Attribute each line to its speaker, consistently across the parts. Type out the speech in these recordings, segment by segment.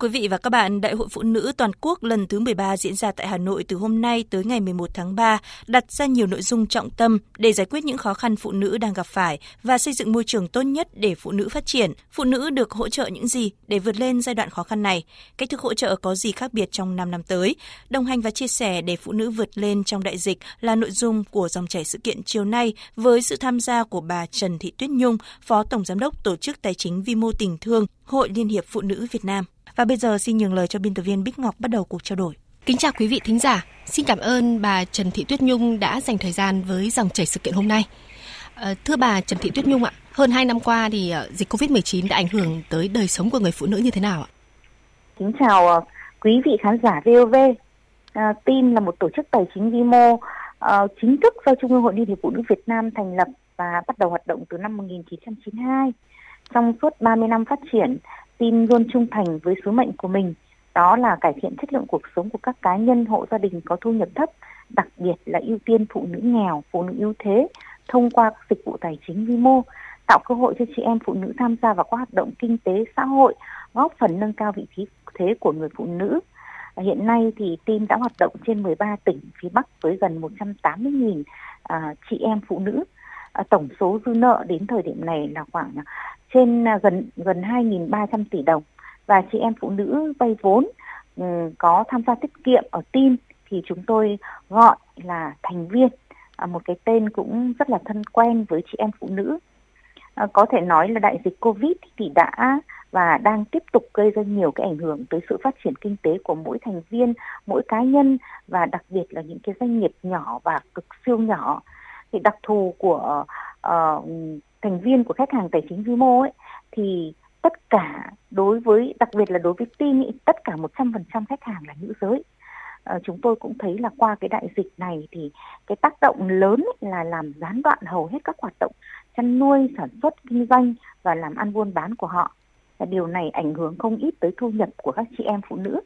Speaker 1: Quý vị và các bạn, Đại hội Phụ nữ Toàn quốc lần thứ 13 diễn ra tại Hà Nội từ hôm nay tới ngày 11 tháng 3 đặt ra nhiều nội dung trọng tâm để giải quyết những khó khăn phụ nữ đang gặp phải và xây dựng môi trường tốt nhất để phụ nữ phát triển. Phụ nữ được hỗ trợ những gì để vượt lên giai đoạn khó khăn này? Cách thức hỗ trợ có gì khác biệt trong 5 năm tới? Đồng hành và chia sẻ để phụ nữ vượt lên trong đại dịch là nội dung của dòng chảy sự kiện chiều nay với sự tham gia của bà Trần Thị Tuyết Nhung, Phó Tổng Giám đốc Tổ chức Tài chính Vi mô Tình Thương, Hội Liên hiệp Phụ nữ Việt Nam. Và bây giờ xin nhường lời cho biên tập viên Bích Ngọc bắt đầu cuộc trao đổi.
Speaker 2: Kính chào quý vị thính giả. Xin cảm ơn bà Trần Thị Tuyết Nhung đã dành thời gian với dòng chảy sự kiện hôm nay. À, thưa bà Trần Thị Tuyết Nhung ạ, hơn 2 năm qua thì uh, dịch Covid-19 đã ảnh hưởng tới đời sống của người phụ nữ như thế nào ạ?
Speaker 3: Kính chào uh, quý vị khán giả VOV. À, team là một tổ chức tài chính vi mô chính thức do Trung ương Hội Liên hiệp Phụ nữ Việt Nam thành lập và bắt đầu hoạt động từ năm 1992. Trong suốt 30 năm phát triển, team luôn trung thành với sứ mệnh của mình, đó là cải thiện chất lượng cuộc sống của các cá nhân hộ gia đình có thu nhập thấp, đặc biệt là ưu tiên phụ nữ nghèo, phụ nữ yếu thế thông qua các dịch vụ tài chính vi mô, tạo cơ hội cho chị em phụ nữ tham gia vào các hoạt động kinh tế xã hội, góp phần nâng cao vị trí thế của người phụ nữ. Hiện nay thì team đã hoạt động trên 13 tỉnh phía Bắc với gần 180.000 à, chị em phụ nữ. À, tổng số dư nợ đến thời điểm này là khoảng trên à, gần gần 2.300 tỷ đồng. Và chị em phụ nữ vay vốn ừ, có tham gia tiết kiệm ở team thì chúng tôi gọi là thành viên. À, một cái tên cũng rất là thân quen với chị em phụ nữ. À, có thể nói là đại dịch covid thì đã và đang tiếp tục gây ra nhiều cái ảnh hưởng tới sự phát triển kinh tế của mỗi thành viên mỗi cá nhân và đặc biệt là những cái doanh nghiệp nhỏ và cực siêu nhỏ. Thì đặc thù của uh, thành viên của khách hàng tài chính vi mô ấy thì tất cả đối với đặc biệt là đối với team ý, tất cả 100% khách hàng là nữ giới. À, chúng tôi cũng thấy là qua cái đại dịch này thì cái tác động lớn là làm gián đoạn hầu hết các hoạt động chăn nuôi, sản xuất, kinh doanh và làm ăn buôn bán của họ. Điều này ảnh hưởng không ít tới thu nhập của các chị em phụ nữ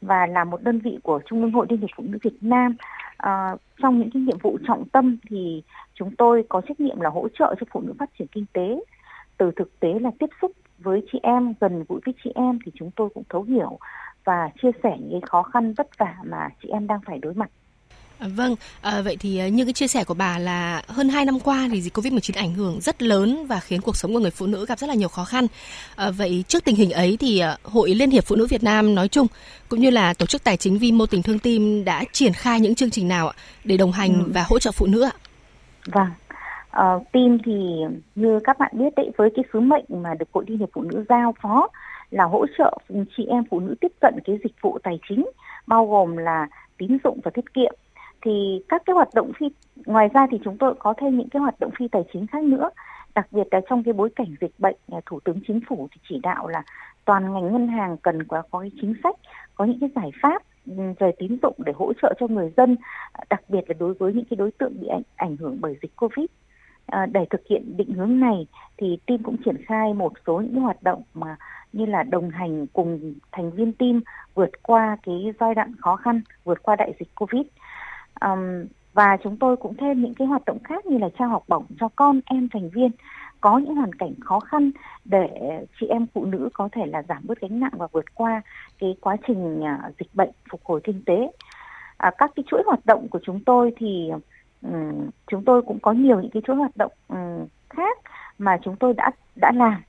Speaker 3: và là một đơn vị của Trung ương Hội Liên hiệp Phụ nữ Việt Nam. À, trong những cái nhiệm vụ trọng tâm thì chúng tôi có trách nhiệm là hỗ trợ cho phụ nữ phát triển kinh tế. Từ thực tế là tiếp xúc với chị em gần gũi với chị em thì chúng tôi cũng thấu hiểu và chia sẻ những khó khăn vất vả mà chị em đang phải đối mặt
Speaker 2: vâng, à, vậy thì à, như cái chia sẻ của bà là hơn 2 năm qua thì dịch Covid-19 ảnh hưởng rất lớn và khiến cuộc sống của người phụ nữ gặp rất là nhiều khó khăn. À, vậy trước tình hình ấy thì à, Hội Liên hiệp Phụ nữ Việt Nam nói chung cũng như là tổ chức tài chính Vi mô tình thương tim đã triển khai những chương trình nào để đồng hành ừ. và hỗ trợ phụ nữ ạ?
Speaker 3: Vâng, uh, team thì như các bạn biết đấy với cái sứ mệnh mà được Hội Liên hiệp Phụ nữ giao phó là hỗ trợ chị em phụ nữ tiếp cận cái dịch vụ tài chính bao gồm là tín dụng và tiết kiệm thì các cái hoạt động phi ngoài ra thì chúng tôi có thêm những cái hoạt động phi tài chính khác nữa. Đặc biệt là trong cái bối cảnh dịch bệnh thủ tướng chính phủ thì chỉ đạo là toàn ngành ngân hàng cần có có cái chính sách có những cái giải pháp ừ, về tín dụng để hỗ trợ cho người dân đặc biệt là đối với những cái đối tượng bị ảnh, ảnh hưởng bởi dịch covid. À, để thực hiện định hướng này thì team cũng triển khai một số những hoạt động mà như là đồng hành cùng thành viên team vượt qua cái giai đoạn khó khăn vượt qua đại dịch covid um, và chúng tôi cũng thêm những cái hoạt động khác như là trao học bổng cho con em thành viên có những hoàn cảnh khó khăn để chị em phụ nữ có thể là giảm bớt gánh nặng và vượt qua cái quá trình uh, dịch bệnh phục hồi kinh tế. À, các cái chuỗi hoạt động của chúng tôi thì um, chúng tôi cũng có nhiều những cái chuỗi hoạt động um, khác mà chúng tôi đã đã làm.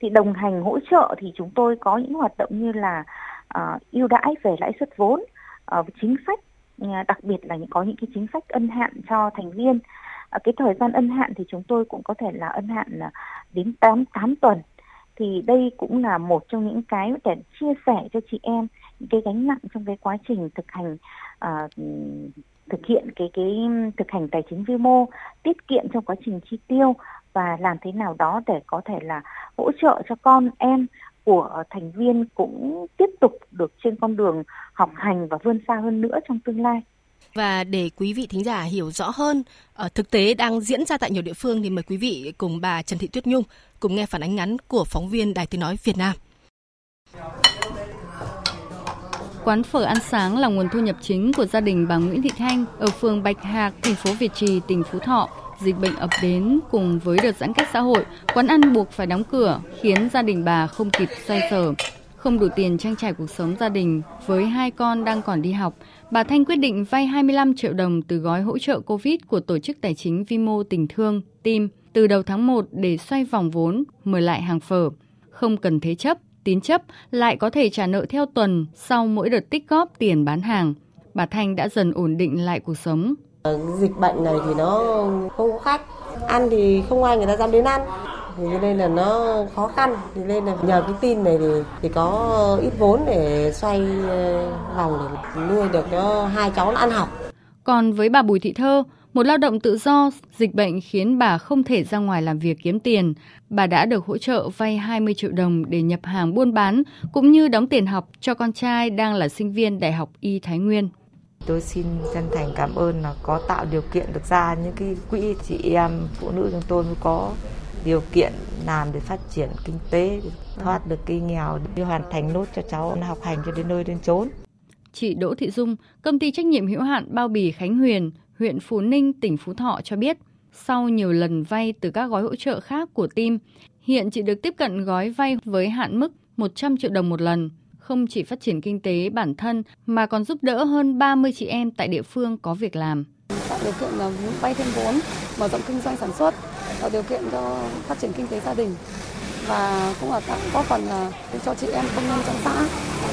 Speaker 3: Thì đồng hành hỗ trợ thì chúng tôi có những hoạt động như là à, uh, ưu đãi về lãi suất vốn uh, chính sách Ờ, đặc biệt là có những cái chính sách ân hạn cho thành viên. Ờ, cái thời gian ân hạn thì chúng tôi cũng có thể là ân hạn đến 8, 8 tuần. Thì đây cũng là một trong những cái để chia sẻ cho chị em những cái gánh nặng trong cái quá trình thực hành uh, thực hiện cái cái thực hành tài chính vi mô tiết kiệm trong quá trình chi tiêu và làm thế nào đó để có thể là hỗ trợ cho con em của thành viên cũng tiếp tục được trên con đường học hành và vươn xa hơn nữa trong tương lai.
Speaker 2: Và để quý vị thính giả hiểu rõ hơn ở thực tế đang diễn ra tại nhiều địa phương thì mời quý vị cùng bà Trần Thị Tuyết Nhung cùng nghe phản ánh ngắn của phóng viên Đài Tiếng nói Việt Nam.
Speaker 4: Quán phở ăn sáng là nguồn thu nhập chính của gia đình bà Nguyễn Thị Thanh ở phường Bạch Hạc, thành phố Việt Trì, tỉnh Phú Thọ. Dịch bệnh ập đến cùng với đợt giãn cách xã hội, quán ăn buộc phải đóng cửa, khiến gia đình bà không kịp xoay sở. Không đủ tiền trang trải cuộc sống gia đình với hai con đang còn đi học, bà Thanh quyết định vay 25 triệu đồng từ gói hỗ trợ Covid của Tổ chức Tài chính Vi mô Tình Thương, TIM, từ đầu tháng 1 để xoay vòng vốn, mở lại hàng phở. Không cần thế chấp, tín chấp lại có thể trả nợ theo tuần sau mỗi đợt tích góp tiền bán hàng. Bà Thanh đã dần ổn định lại cuộc sống.
Speaker 5: Ờ, dịch bệnh này thì nó không có khách, ăn thì không ai người ta dám đến ăn thì nên là nó khó khăn thì nên là nhờ cái tin này thì thì có ít vốn để xoay ờ, vòng để nuôi được cho hai cháu ăn học.
Speaker 4: Còn với bà Bùi Thị Thơ, một lao động tự do, dịch bệnh khiến bà không thể ra ngoài làm việc kiếm tiền. Bà đã được hỗ trợ vay 20 triệu đồng để nhập hàng buôn bán, cũng như đóng tiền học cho con trai đang là sinh viên Đại học Y Thái Nguyên.
Speaker 6: Tôi xin chân thành cảm ơn là có tạo điều kiện được ra những cái quỹ chị em phụ nữ chúng tôi mới có điều kiện làm để phát triển kinh tế, thoát được cái nghèo, để hoàn thành nốt cho cháu học hành cho đến nơi đến chốn.
Speaker 4: Chị Đỗ Thị Dung, công ty trách nhiệm hữu hạn bao bì Khánh Huyền, huyện Phú Ninh, tỉnh Phú Thọ cho biết, sau nhiều lần vay từ các gói hỗ trợ khác của team, hiện chị được tiếp cận gói vay với hạn mức 100 triệu đồng một lần, không chỉ phát triển kinh tế bản thân mà còn giúp đỡ hơn 30 chị em tại địa phương có việc làm.
Speaker 7: Tạo điều kiện là vay thêm vốn, mở rộng kinh doanh sản xuất, tạo điều kiện cho phát triển kinh tế gia đình và cũng là tạo góp phần là cho chị em công nhân trong xã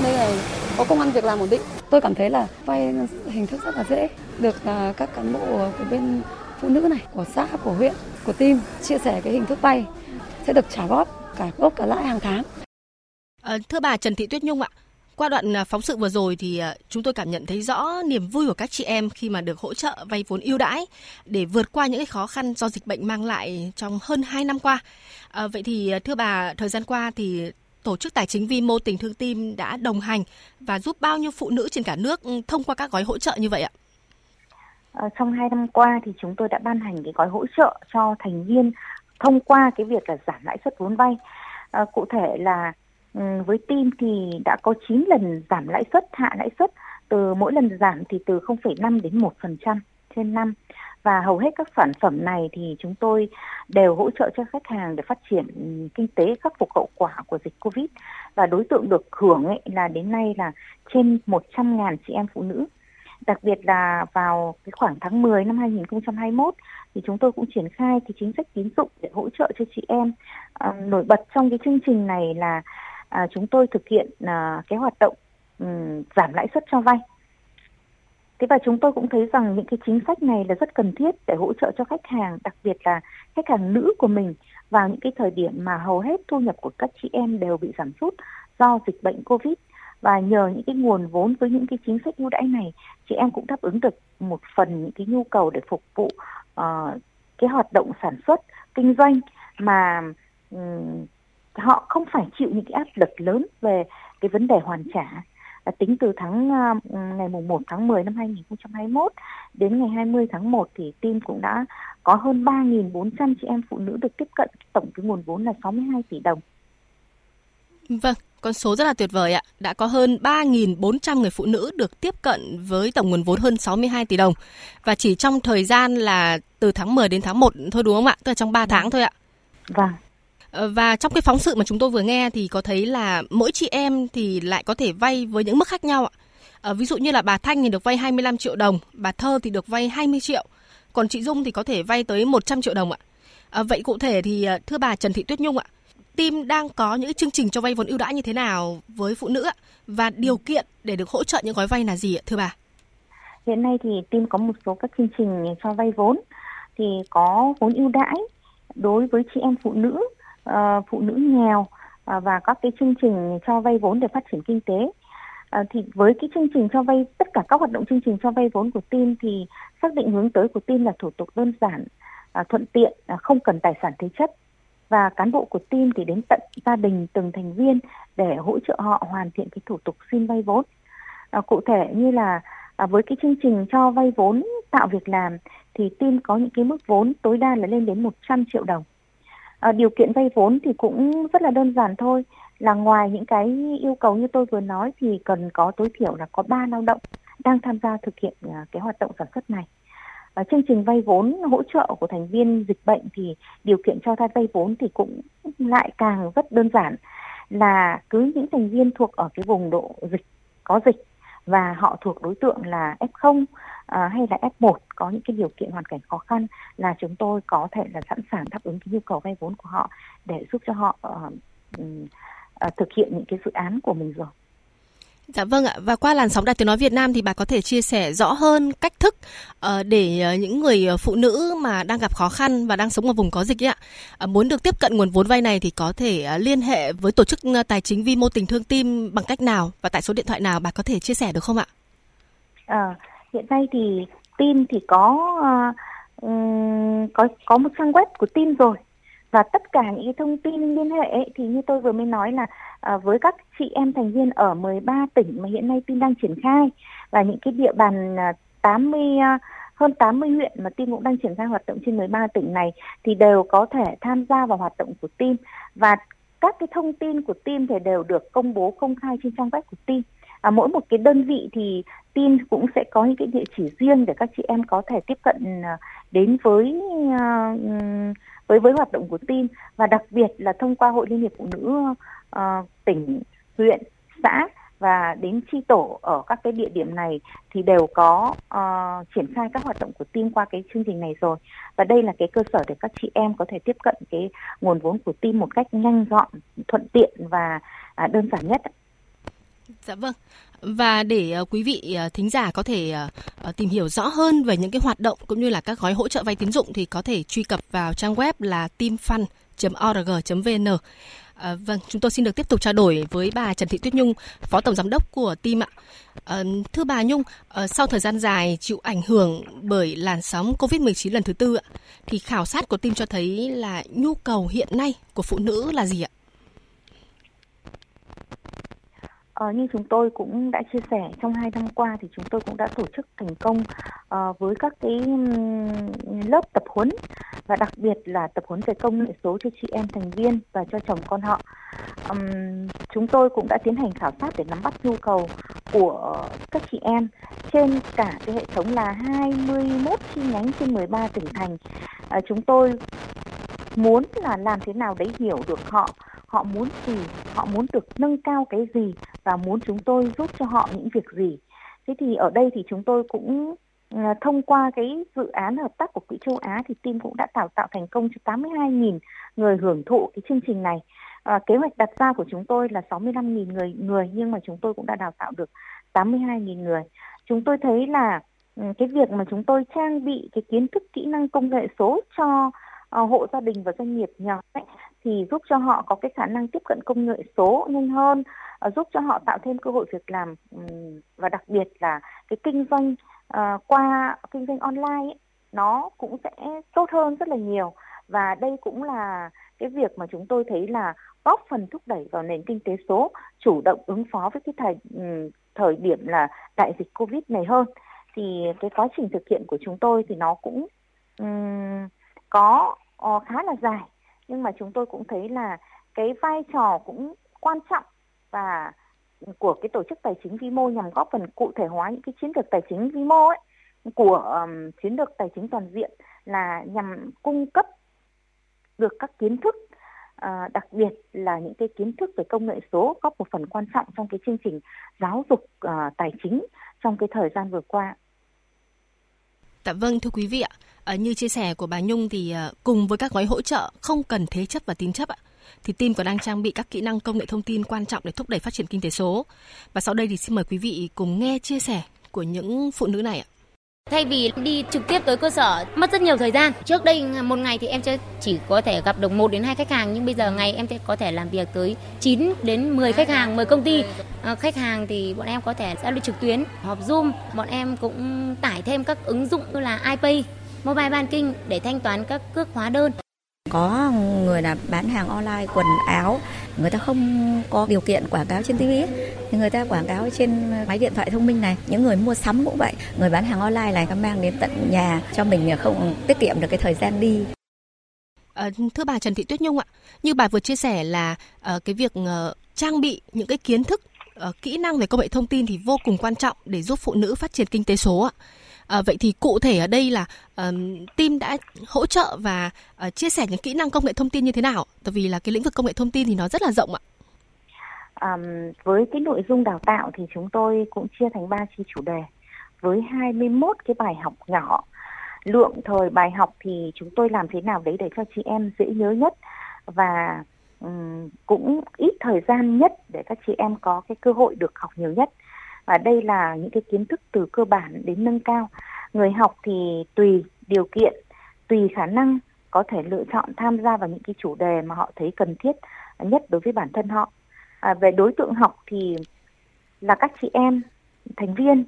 Speaker 7: đây là có công ăn việc làm ổn định. Tôi cảm thấy là vay hình thức rất là dễ, được à, các cán bộ của bên phụ nữ này, của xã, của huyện, của team chia sẻ cái hình thức vay sẽ được trả góp cả gốc cả lãi hàng tháng.
Speaker 2: À, thưa bà Trần Thị Tuyết Nhung ạ, qua đoạn à, phóng sự vừa rồi thì à, chúng tôi cảm nhận thấy rõ niềm vui của các chị em khi mà được hỗ trợ vay vốn ưu đãi để vượt qua những cái khó khăn do dịch bệnh mang lại trong hơn 2 năm qua. À, vậy thì à, thưa bà, thời gian qua thì tổ chức tài chính vi mô tình thương tim đã đồng hành và giúp bao nhiêu phụ nữ trên cả nước ừ, thông qua các gói hỗ trợ như vậy ạ?
Speaker 3: À, trong hai năm qua thì chúng tôi đã ban hành cái gói hỗ trợ cho thành viên thông qua cái việc là giảm lãi suất vốn vay. À, cụ thể là Ừ, với tim thì đã có 9 lần giảm lãi suất, hạ lãi suất từ mỗi lần giảm thì từ 0,5 đến 1% trên năm và hầu hết các sản phẩm này thì chúng tôi đều hỗ trợ cho khách hàng để phát triển kinh tế khắc phục hậu quả của dịch Covid và đối tượng được hưởng ấy là đến nay là trên 100.000 chị em phụ nữ. Đặc biệt là vào cái khoảng tháng 10 năm 2021 thì chúng tôi cũng triển khai cái chính sách tín dụng để hỗ trợ cho chị em. À, nổi bật trong cái chương trình này là à, chúng tôi thực hiện à, cái hoạt động um, giảm lãi suất cho vay. Thế và chúng tôi cũng thấy rằng những cái chính sách này là rất cần thiết để hỗ trợ cho khách hàng, đặc biệt là khách hàng nữ của mình vào những cái thời điểm mà hầu hết thu nhập của các chị em đều bị giảm sút do dịch bệnh Covid và nhờ những cái nguồn vốn với những cái chính sách ưu đãi này, chị em cũng đáp ứng được một phần những cái nhu cầu để phục vụ uh, cái hoạt động sản xuất kinh doanh mà um, họ không phải chịu những cái áp lực lớn về cái vấn đề hoàn trả à, tính từ tháng uh, ngày mùng 1 tháng 10 năm 2021 đến ngày 20 tháng 1 thì team cũng đã có hơn 3.400 chị em phụ nữ được tiếp cận tổng cái nguồn vốn là 62 tỷ đồng.
Speaker 2: Vâng, con số rất là tuyệt vời ạ. Đã có hơn 3.400 người phụ nữ được tiếp cận với tổng nguồn vốn hơn 62 tỷ đồng. Và chỉ trong thời gian là từ tháng 10 đến tháng 1 thôi đúng không ạ? Tức là trong 3 tháng thôi ạ.
Speaker 3: Vâng.
Speaker 2: Ờ, và trong cái phóng sự mà chúng tôi vừa nghe thì có thấy là mỗi chị em thì lại có thể vay với những mức khác nhau ạ. À, ví dụ như là bà Thanh thì được vay 25 triệu đồng, bà Thơ thì được vay 20 triệu, còn chị Dung thì có thể vay tới 100 triệu đồng ạ. À, vậy cụ thể thì thưa bà Trần Thị Tuyết Nhung ạ, team đang có những chương trình cho vay vốn ưu đãi như thế nào với phụ nữ ạ? Và điều kiện để được hỗ trợ những gói vay là gì ạ thưa bà?
Speaker 3: Hiện nay thì team có một số các chương trình cho vay vốn thì có vốn ưu đãi đối với chị em phụ nữ uh, phụ nữ nghèo uh, và các cái chương trình cho vay vốn để phát triển kinh tế. Ờ, thì với cái chương trình cho vay tất cả các hoạt động chương trình cho vay vốn của team thì xác định hướng tới của team là thủ tục đơn giản, thuận tiện, không cần tài sản thế chấp và cán bộ của team thì đến tận gia đình từng thành viên để hỗ trợ họ hoàn thiện cái thủ tục xin vay vốn. À, cụ thể như là à, với cái chương trình cho vay vốn tạo việc làm thì team có những cái mức vốn tối đa là lên đến 100 triệu đồng. À, điều kiện vay vốn thì cũng rất là đơn giản thôi là ngoài những cái yêu cầu như tôi vừa nói thì cần có tối thiểu là có 3 lao động đang tham gia thực hiện ờ, cái hoạt động sản xuất này. Và chương trình vay vốn hỗ trợ của thành viên dịch bệnh thì điều kiện cho vay vốn thì cũng lại càng rất đơn giản là cứ những thành viên thuộc ở cái vùng độ dịch có dịch và họ thuộc đối tượng là F0 à, hay là F1 có những cái điều kiện hoàn cảnh khó khăn là chúng tôi có thể là sẵn sàng đáp ứng cái nhu cầu vay vốn của họ để giúp cho họ uh, uh, thực hiện những cái dự án của mình rồi.
Speaker 2: Dạ vâng ạ. Và qua làn sóng Đài Tiếng nói Việt Nam thì bà có thể chia sẻ rõ hơn cách thức ờ, để ờ, những người ờ, phụ nữ mà đang gặp khó khăn và đang sống ở vùng có dịch ấy ạ muốn được tiếp cận nguồn vốn vay này thì có thể liên hệ với tổ chức tài chính vi mô tình thương tim bằng cách nào? Và tại số điện thoại nào bà có thể chia sẻ được không ạ?
Speaker 3: À, hiện nay thì tim thì có uh, có có một trang web của tim rồi và tất cả những cái thông tin liên hệ ấy, thì như tôi vừa mới nói là à, với các chị em thành viên ở 13 tỉnh mà hiện nay tin đang triển khai và những cái địa bàn à, 80 à, hơn 80 huyện mà team cũng đang triển khai hoạt động trên 13 tỉnh này thì đều có thể tham gia vào hoạt động của team và các cái thông tin của team thì đều được công bố công khai trên trang web của team. À, mỗi một cái đơn vị thì tin cũng sẽ có những cái địa chỉ riêng để các chị em có thể tiếp cận à, đến với à, với với hoạt động của tin và đặc biệt là thông qua hội liên hiệp phụ nữ uh, tỉnh huyện xã và đến chi tổ ở các cái địa điểm này thì đều có uh, triển khai các hoạt động của team qua cái chương trình này rồi. Và đây là cái cơ sở để các chị em có thể tiếp cận cái nguồn vốn của team một cách nhanh gọn thuận tiện và uh, đơn giản nhất
Speaker 2: Dạ vâng. Và để ờ, quý vị ờ, thính giả có thể ờ, tìm hiểu rõ hơn về những cái hoạt động cũng như là các gói hỗ trợ vay tín dụng thì có thể truy cập vào trang web là teamfund.org.vn. À, vâng, chúng tôi xin được tiếp tục trao đổi với bà Trần Thị Tuyết Nhung, Phó Tổng Giám đốc của team ạ. À, thưa bà Nhung, à, sau thời gian dài chịu ảnh hưởng bởi làn sóng COVID-19 lần thứ tư ạ, thì khảo sát của team cho thấy là nhu cầu hiện nay của phụ nữ là gì ạ?
Speaker 3: Ờ, như chúng tôi cũng đã chia sẻ trong hai năm qua thì chúng tôi cũng đã tổ chức thành công uh, với các cái um, lớp tập huấn và đặc biệt là tập huấn về công nghệ số cho chị em thành viên và cho chồng con họ. Um, chúng tôi cũng đã tiến hành khảo sát để nắm bắt nhu cầu của các chị em trên cả cái hệ thống là 21 chi nhánh trên 13 tỉnh thành. Uh, chúng tôi muốn là làm thế nào đấy hiểu được họ họ muốn gì? Họ muốn được nâng cao cái gì? Và muốn chúng tôi giúp cho họ những việc gì? Thế thì ở đây thì chúng tôi cũng ờ, thông qua cái dự án hợp tác của quỹ châu Á thì team cũng đã tạo tạo thành công cho 82.000 người hưởng thụ cái chương trình này. À, kế hoạch đặt ra của chúng tôi là 65.000 người người nhưng mà chúng tôi cũng đã đào tạo được 82.000 người. Chúng tôi thấy là ừ, cái việc mà chúng tôi trang bị cái kiến thức kỹ năng công nghệ số cho uh, hộ gia đình và doanh nghiệp nhỏ ấy, thì giúp cho họ có cái khả năng tiếp cận công nghệ số nhanh hơn à, giúp cho họ tạo thêm cơ hội việc làm và đặc biệt là cái kinh doanh à, qua kinh doanh online ấy, nó cũng sẽ tốt hơn rất là nhiều. Và đây cũng là cái việc mà chúng tôi thấy là góp phần thúc đẩy vào nền kinh tế số chủ động ứng phó với cái thời thời điểm là đại dịch covid này hơn. Thì cái quá trình thực hiện của chúng tôi thì nó cũng um, có uh, khá là dài nhưng mà chúng tôi cũng thấy là cái vai trò cũng quan trọng và của cái tổ chức tài chính vĩ mô nhằm góp phần cụ thể hóa những cái chiến lược tài chính vĩ mô ấy của um, chiến lược tài chính toàn diện là nhằm cung cấp được các kiến thức uh, đặc biệt là những cái kiến thức về công nghệ số góp một phần quan trọng trong cái chương trình giáo dục uh, tài chính trong cái thời gian vừa qua.
Speaker 2: Dạ vâng thưa quý vị ạ, À, như chia sẻ của bà Nhung thì à, cùng với các gói hỗ trợ không cần thế chấp và tín chấp ạ, thì team còn đang trang bị các kỹ năng công nghệ thông tin quan trọng để thúc đẩy phát triển kinh tế số. Và sau đây thì xin mời quý vị cùng nghe chia sẻ của những phụ nữ này ạ.
Speaker 8: Thay vì đi trực tiếp tới cơ sở mất rất nhiều thời gian. Trước đây một ngày thì em chỉ có thể gặp được 1 đến 2 khách hàng nhưng bây giờ ngày em sẽ có thể làm việc tới 9 đến 10 khách hàng, 10 công ty. À, khách hàng thì bọn em có thể giao lưu trực tuyến, họp Zoom. Bọn em cũng tải thêm các ứng dụng như là iPay mobile banking để thanh toán các cước hóa đơn.
Speaker 9: Có người là bán hàng online quần áo, người ta không có điều kiện quảng cáo trên TV thì người ta quảng cáo trên máy điện thoại thông minh này. Những người mua sắm cũng vậy, người bán hàng online này ta mang đến tận nhà cho mình không tiết kiệm được cái thời gian đi.
Speaker 2: À, thưa bà Trần Thị Tuyết Nhung ạ, như bà vừa chia sẻ là à, cái việc à, trang bị những cái kiến thức kỹ năng về công nghệ thông tin thì vô cùng quan trọng để giúp phụ nữ phát triển kinh tế số ạ. À, vậy thì cụ thể ở đây là um, team đã hỗ trợ và uh, chia sẻ những kỹ năng công nghệ thông tin như thế nào? Tại vì là cái lĩnh vực công nghệ thông tin thì nó rất là rộng ạ.
Speaker 3: Um, với cái nội dung đào tạo thì chúng tôi cũng chia thành ba chi chủ đề với 21 cái bài học nhỏ. Lượng thời bài học thì chúng tôi làm thế nào đấy để cho chị em dễ nhớ nhất và um, cũng ít thời gian nhất để các chị em có cái cơ hội được học nhiều nhất. Và đây là những cái kiến thức từ cơ bản đến nâng cao. Người học thì tùy điều kiện, tùy khả năng có thể lựa chọn tham gia vào những cái chủ đề mà họ thấy cần thiết nhất đối với bản thân họ. À, về đối tượng học thì là các chị em thành viên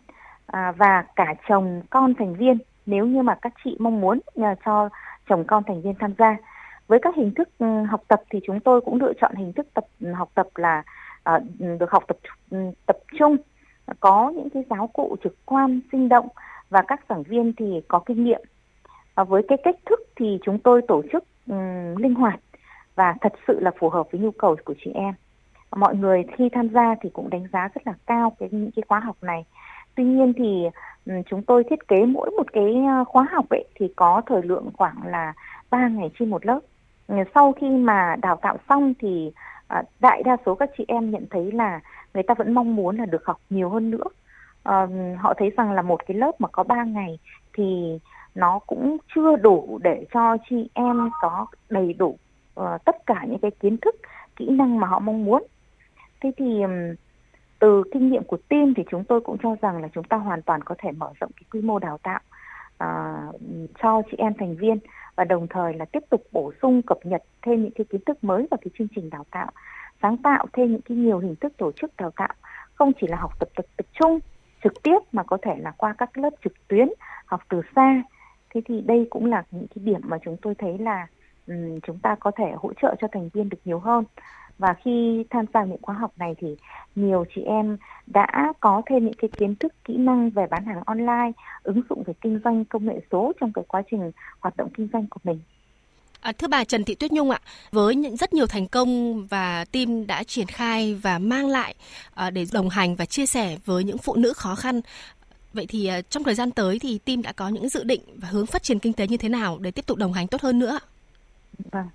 Speaker 3: à, và cả chồng con thành viên nếu như mà các chị mong muốn nhờ cho chồng con thành viên tham gia với các hình thức ừ, học tập thì chúng tôi cũng lựa chọn hình thức tập học tập là uh, được học tập ừ, tập trung có những cái giáo cụ trực quan sinh động và các giảng viên thì có kinh nghiệm. Và với cái cách thức thì chúng tôi tổ chức um, linh hoạt và thật sự là phù hợp với nhu cầu của chị em. Mọi người khi tham gia thì cũng đánh giá rất là cao cái những cái khóa học này. Tuy nhiên thì um, chúng tôi thiết kế mỗi một cái ờ, khóa học ấy thì có thời lượng khoảng là 3 ngày trên một lớp. Sau khi mà đào tạo xong thì à, đại đa số các chị em nhận thấy là người ta vẫn mong muốn là được học nhiều hơn nữa. À, họ thấy rằng là một cái lớp mà có 3 ngày thì nó cũng chưa đủ để cho chị em có đầy đủ uh, tất cả những cái kiến thức kỹ năng mà họ mong muốn. Thế thì um, từ kinh nghiệm của team thì chúng tôi cũng cho rằng là chúng ta hoàn toàn có thể mở rộng cái quy mô đào tạo uh, cho chị em thành viên và đồng thời là tiếp tục bổ sung, cập nhật thêm những cái kiến thức mới vào cái chương trình đào tạo, sáng tạo thêm những cái nhiều hình thức tổ chức đào tạo. Không chỉ là học tập tập tập trung trực tiếp mà có thể là qua các lớp trực tuyến, học từ xa. Thế thì đây cũng là những cái điểm mà chúng tôi thấy là um, chúng ta có thể hỗ trợ cho thành viên được nhiều hơn và khi tham gia những khóa học này thì nhiều chị em đã có thêm những cái kiến thức kỹ năng về bán hàng online ứng dụng về kinh doanh công nghệ số trong cái quá trình hoạt động kinh doanh của mình
Speaker 2: À, thưa bà Trần Thị Tuyết Nhung ạ, với những rất nhiều thành công và team đã triển khai và mang lại à, để đồng hành và chia sẻ với những phụ nữ khó khăn. Vậy thì à, trong thời gian tới thì team đã có những dự định và hướng phát triển kinh tế như thế nào để tiếp tục đồng hành tốt hơn nữa?
Speaker 3: Vâng.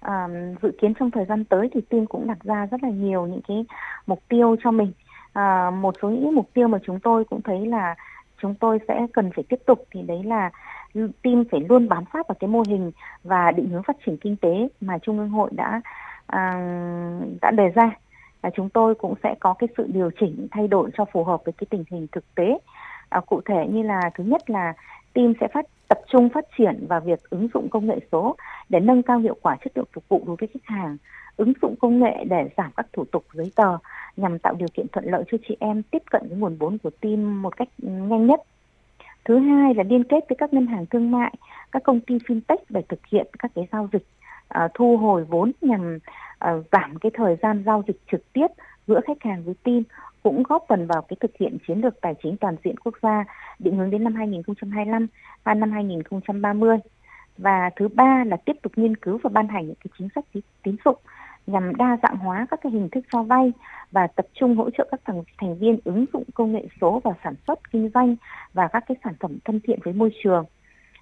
Speaker 3: À, dự kiến trong thời gian tới thì team cũng đặt ra rất là nhiều những cái mục tiêu cho mình. À, một số những mục tiêu mà chúng tôi cũng thấy là chúng tôi sẽ cần phải tiếp tục thì đấy là team phải luôn bám sát vào cái mô hình và định hướng phát triển kinh tế mà Trung ương hội đã à, đã đề ra và chúng tôi cũng sẽ có cái sự điều chỉnh thay đổi cho phù hợp với cái tình hình thực tế à, cụ thể như là thứ nhất là team sẽ phát tập trung phát triển vào việc ứng dụng công nghệ số để nâng cao hiệu quả chất lượng phục vụ đối với khách hàng. Ứng dụng công nghệ để giảm các thủ tục giấy tờ nhằm tạo điều kiện thuận lợi cho chị em tiếp cận với nguồn vốn của team một cách nhanh nhất. Thứ hai là liên kết với các ngân hàng thương mại các công ty fintech để thực hiện các cái giao dịch uh, thu hồi vốn nhằm uh, giảm cái thời gian giao dịch trực tiếp giữa khách hàng với team cũng góp phần vào cái thực hiện chiến lược tài chính toàn diện quốc gia định hướng đến năm 2025 và năm 2030 và thứ ba là tiếp tục nghiên cứu và ban hành những cái chính sách tín dụng nhằm đa dạng hóa các cái hình thức cho vay và tập trung hỗ trợ các thành, thành viên ứng dụng công nghệ số vào sản xuất kinh doanh và các cái sản phẩm thân thiện với môi trường.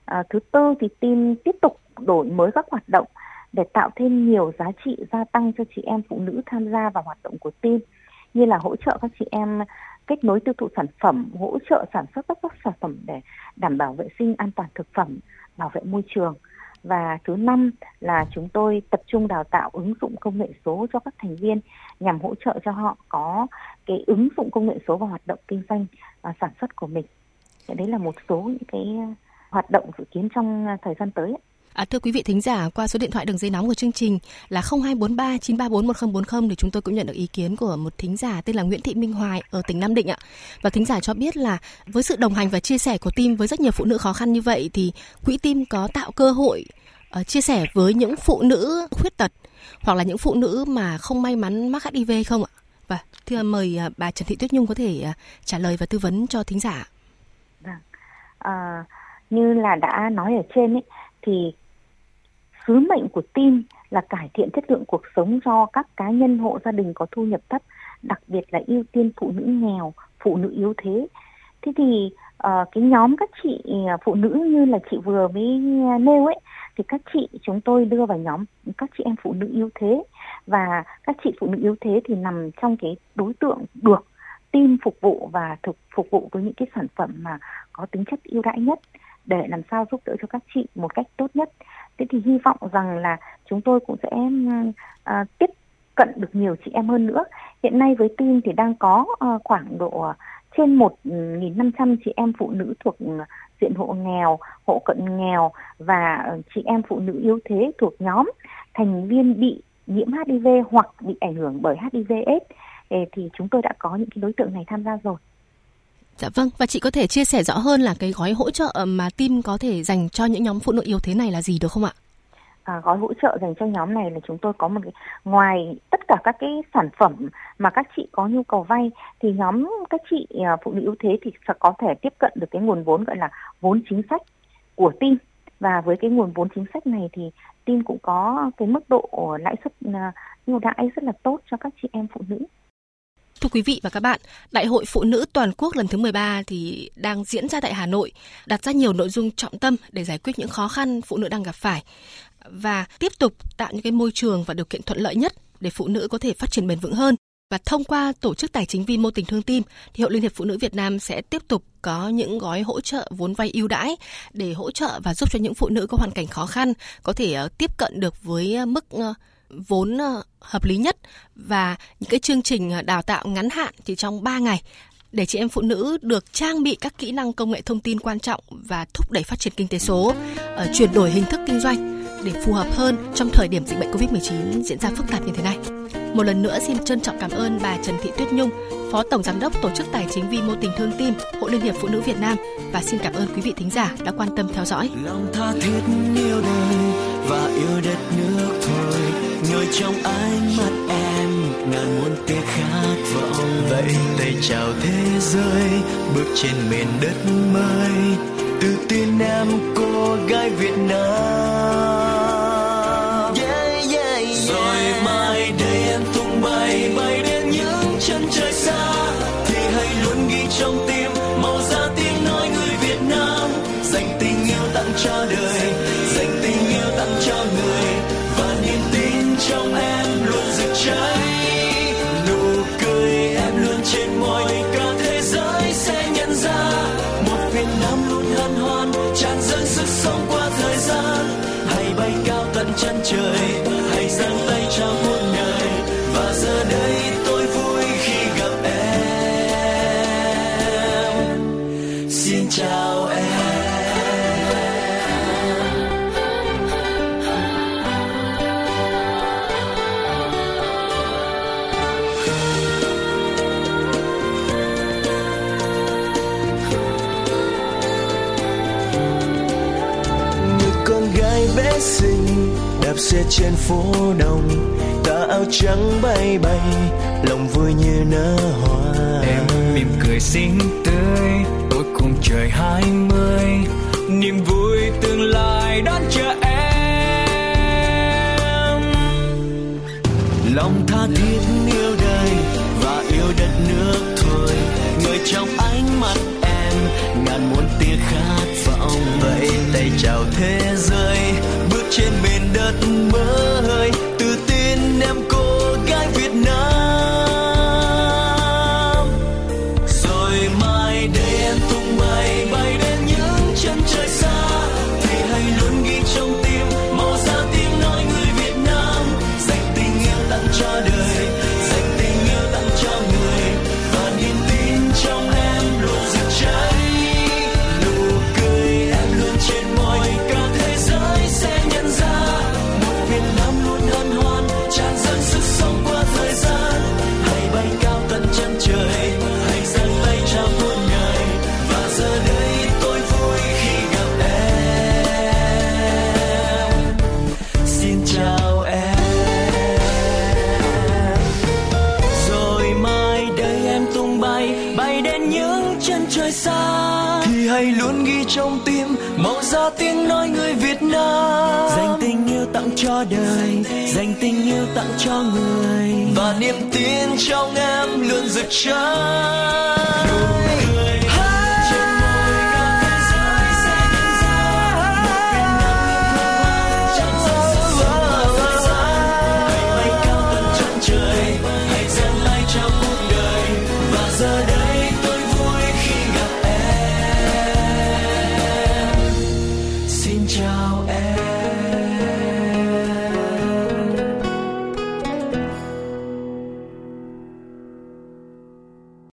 Speaker 3: À, thứ tư thì team tiếp tục đổi mới các hoạt động để tạo thêm nhiều giá trị gia tăng cho chị em phụ nữ tham gia vào hoạt động của team như là hỗ trợ các chị em kết nối tiêu thụ sản phẩm, hỗ trợ sản xuất các, các sản phẩm để đảm bảo vệ sinh an toàn thực phẩm, bảo vệ môi trường và thứ năm là chúng tôi tập trung đào tạo ứng dụng công nghệ số cho các thành viên nhằm hỗ trợ cho họ có cái ứng dụng công nghệ số vào hoạt động kinh doanh và sản xuất của mình. Đấy là một số những cái hoạt động dự kiến trong à, thời gian tới.
Speaker 2: À, thưa quý vị thính giả, qua số điện thoại đường dây nóng của chương trình là 0243 934 1040 thì chúng tôi cũng nhận được ý kiến của một thính giả tên là Nguyễn Thị Minh Hoài ở tỉnh Nam Định ạ. Và thính giả cho biết là với sự đồng hành và chia sẻ của team với rất nhiều phụ nữ khó khăn như vậy thì quỹ team có tạo cơ hội uh, chia sẻ với những phụ nữ khuyết tật hoặc là những phụ nữ mà không may mắn mắc HIV không ạ? Và thưa mời uh, bà Trần Thị Tuyết Nhung có thể uh, trả lời và tư vấn cho thính giả.
Speaker 3: Vâng. À, như là đã nói ở trên ấy thì sứ mệnh của team là cải thiện chất lượng cuộc sống cho các cá nhân hộ gia đình có thu nhập thấp, đặc biệt là ưu tiên phụ nữ nghèo, phụ nữ yếu thế. Thế thì uh, cái nhóm các chị ờ, phụ nữ như là chị vừa mới ờ, nêu ấy thì các chị chúng tôi đưa vào nhóm các chị em phụ nữ yếu thế và các chị phụ nữ yếu thế thì nằm trong cái đối tượng được team phục vụ và thực phục vụ với những cái sản phẩm mà có tính chất ưu đãi nhất để làm sao giúp đỡ cho các chị một cách tốt nhất. Thế thì hy vọng rằng là chúng tôi cũng sẽ uh, tiếp cận được nhiều chị em hơn nữa. Hiện nay với team thì đang có uh, khoảng độ trên 1.500 chị em phụ nữ thuộc diện hộ nghèo, hộ cận nghèo và chị em phụ nữ yếu thế thuộc nhóm thành viên bị nhiễm HIV hoặc bị ảnh hưởng bởi HIV/AIDS thì chúng tôi đã có những cái đối tượng này tham gia rồi.
Speaker 2: Dạ vâng, và chị có thể chia sẻ rõ hơn là cái gói hỗ trợ ờ, mà team có thể dành cho những nhóm phụ nữ yếu thế này là gì được không ạ?
Speaker 3: À, gói hỗ trợ dành cho nhóm này là chúng tôi có một cái ngoài tất cả các cái sản phẩm mà các chị có nhu cầu vay thì nhóm các chị à, phụ nữ yếu thế thì sẽ có thể tiếp cận được cái nguồn vốn gọi là vốn chính sách của team và với cái nguồn vốn chính sách này thì team cũng có cái mức độ lãi suất à, ưu đãi rất là tốt cho các chị em phụ nữ.
Speaker 2: Thưa quý vị và các bạn, Đại hội Phụ nữ Toàn quốc lần thứ 13 thì đang diễn ra tại Hà Nội, đặt ra nhiều nội dung trọng tâm để giải quyết những khó khăn phụ nữ đang gặp phải và tiếp tục tạo những cái môi trường và điều kiện thuận lợi nhất để phụ nữ có thể phát triển bền vững hơn. Và thông qua tổ chức tài chính vi mô tình thương tim, thì Hội Liên hiệp Phụ nữ Việt Nam sẽ tiếp tục có những gói hỗ trợ vốn vay ưu đãi để hỗ trợ và giúp cho những phụ nữ có hoàn cảnh khó khăn có thể ờ, tiếp cận được với mức ờ, vốn ờ, hợp lý nhất và những cái chương trình ờ, đào tạo ngắn hạn chỉ trong 3 ngày để chị em phụ nữ được trang bị các kỹ năng công nghệ thông tin quan trọng và thúc đẩy phát triển kinh tế số, ờ, chuyển đổi hình thức kinh doanh để phù hợp hơn trong thời điểm dịch bệnh Covid-19 diễn ra phức tạp như thế này. Một lần nữa xin trân trọng cảm ơn bà Trần Thị Tuyết Nhung, Phó Tổng Giám đốc Tổ chức Tài chính Vi mô tình thương tim, Hội Liên hiệp Phụ nữ Việt Nam và xin cảm ơn quý vị thính giả đã quan tâm theo dõi.
Speaker 10: Lòng tha thiết yêu đời và yêu đất nước thôi, ngồi trong ánh mắt em ngàn muôn tia khát vọng vậy. Tay chào thế giới bước trên miền đất mới. Tự tin em cô gái việt nam. Yeah, yeah, yeah. rồi mai đây em tung bay bay đến những chân trời xa. Thì hãy luôn ghi trong tim màu da tiếng nói người việt nam. Dành tình yêu tặng cho đời xe trên phố đông tà áo trắng bay bay lòng vui như nở hoa. Em mỉm cười xinh tươi tôi cùng trời hai mươi niềm vui tương lai đón chờ em. Lòng tha thiết yêu đời và yêu đất nước thôi người trong ánh mắt ngàn muôn tia khát vọng. Vậy tay chào thế giới, bước trên miền đất mới trời xa. Thì thì hãy luôn ghi trong tim màu da tiếng nói người Việt Nam.
Speaker 11: Dành tình yêu tặng cho đời dành tình yêu tặng cho người.
Speaker 10: Và niềm tin trong em luôn rực cháy